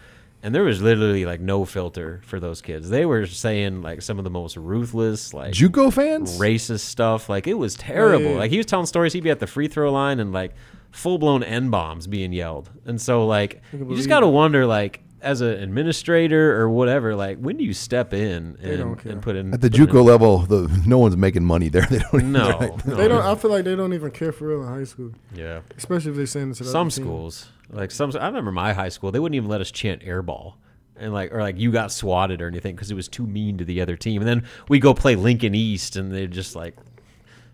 and there was literally like no filter for those kids. They were saying like some of the most ruthless, like JUCO fans? racist stuff. Like it was terrible. yeah. Like he was telling stories. He'd be at the free throw line and like full blown n bombs being yelled. And so like you just got to wonder like as an administrator or whatever, like when do you step in and, and put in At the put in- JUCO level, the no one's making money there. They don't. No, they're like- no. They don't. I feel like they don't even care for real in high school, Yeah. especially if they send it to the some other team. schools like some i remember my high school they wouldn't even let us chant airball and like or like you got swatted or anything because it was too mean to the other team and then we go play lincoln east and they're just like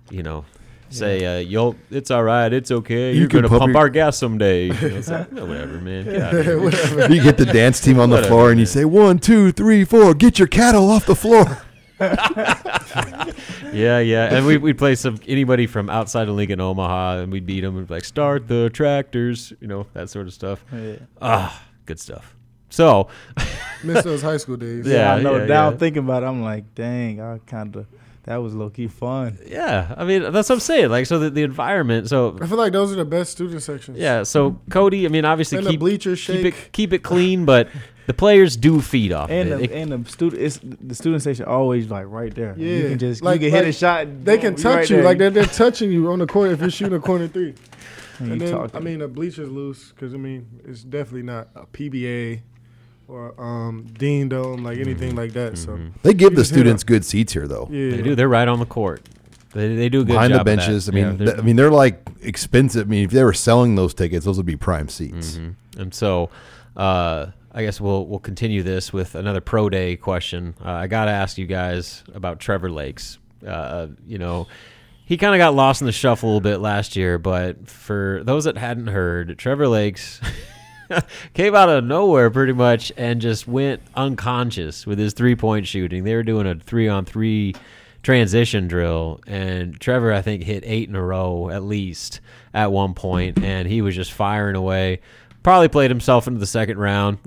you know say uh, you'll it's all right it's okay You you're can gonna pump pump your- our gas someday you know, it's like, "No, whatever man Get out of here." you get the dance team on the Whatever, floor and you man. say one, two, three, four. Get your cattle off the floor. yeah yeah and we, we'd play some anybody from outside of lincoln omaha and we'd beat them and be like start the tractors you know that sort of stuff Yeah. ah good stuff so Miss those high school days. Yeah. I know. yeah, now yeah. thinking about it, I'm like, dang, I kind of that was low key fun. Yeah, I mean that's what I'm saying. Like, so the, the environment. So I feel like those are the best student sections. yeah, so Cody. I mean, obviously And keep bleachers keep shake. it keep it clean, but the players do feed off. And of the, it. It- and the student, it's the student station always like right there. Yeah, you can just Like- you can hit a shot. They boom, can touch right you there. like they're, they're touching you on the corner if you're shooting a corner three. And And then. I mean the bleachers loose because I mean it's definitely not a PBA or um, Dean Dome like anything like that. So They give the students good seats here, though. yeah, they do. They're right on the court. They, they do a good Behind job the of that. benches. I Yeah, mean, they're- th- I mean, they're like expensive. I mean, if they were selling those tickets, those would be prime seats. Mm-hmm. And so, uh, I guess we'll we'll continue this with another pro day question. Uh, I got to ask you guys about Trevor Lakes. Uh, you know, he kind of got lost in the shuffle a little bit last year, but for those that hadn't heard, Trevor Lakes came out of nowhere pretty much and just went unconscious with his three point shooting. They were doing a three on three transition drill, and Trevor, I think, hit eight in a row at least at one point, and he was just firing away. Probably played himself into the second round.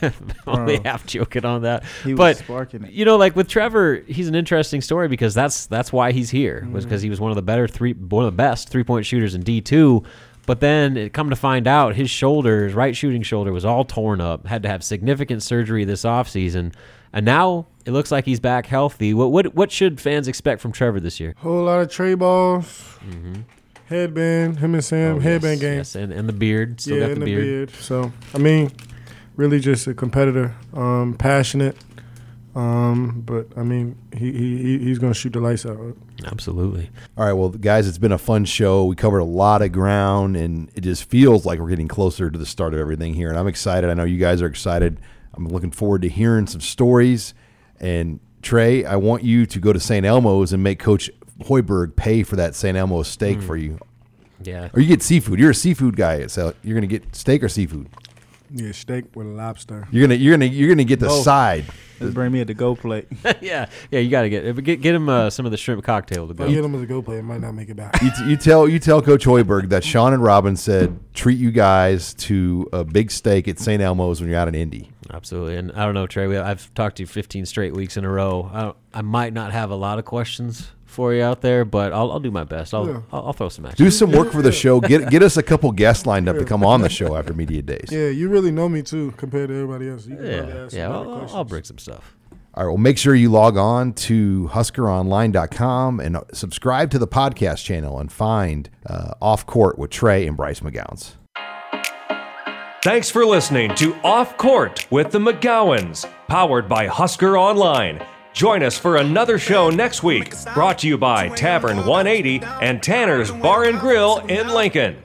Only half joking on that, He was but sparking it. you know, like with Trevor, he's an interesting story because that's that's why he's here was because he mm. was one of the better three, one of the best three point shooters in D two. But then it come to find out his shoulder, his right shooting shoulder, was all torn up. Had to have significant surgery this offseason. and now it looks like he's back healthy. What what what should fans expect from Trevor this year? Whole lot of tray balls, headband, him and Sam, Oh, headband yes, game. yes, and and the beard, still yeah, got and the the beard. beard. So I mean, really just a competitor, um, passionate. Um, but I mean, he, he he- he's gonna shoot the lights out. Absolutely. All right, well, guys, it's been a fun show. We covered a lot of ground, and it just feels like we're getting closer to the start of everything here. And I'm excited. I know you guys are excited. I'm looking forward to hearing some stories. And Trey, I want you to go to St. Elmo's and make Coach Hoiberg pay for that St. Elmo's steak for you. Yeah. Or you get seafood. You're a seafood guy, so you're gonna get steak or seafood. Yeah, steak with a lobster. You're gonna you're gonna you're gonna get the Both. side. Just bring me a to go plate. yeah, yeah. You got to get get get him uh, some of the shrimp cocktail to go. Get him as a go plate. it might not make it back. You, you tell you tell Coach Hoiberg that Sean and Robin said treat you guys to a big steak at St. Elmo's when you're out in Indy. Absolutely, and I don't know, Trey. We, I've talked to you 15 straight weeks in a row. I, don't, I might not have a lot of questions for you out there, but I'll, I'll do my best. I'll, Yeah. I'll, I'll throw some at Do some work for the show. Get get us a couple guests lined up to come on the show after media days. Yeah, you really know me too compared to everybody else. You can Yeah, ask yeah. I'll, I'll- questions. I'll bring some stuff. All right. Well, make sure you log on to huskeronline.com and subscribe to the podcast channel and find uh, Off Court with Trey and Bryce McGowens. Thanks for listening to Off Court with the McGowens, powered by Husker Online. Join us for another show next week, brought to you by Tavern 180 and Tanner's Bar and Grill in Lincoln.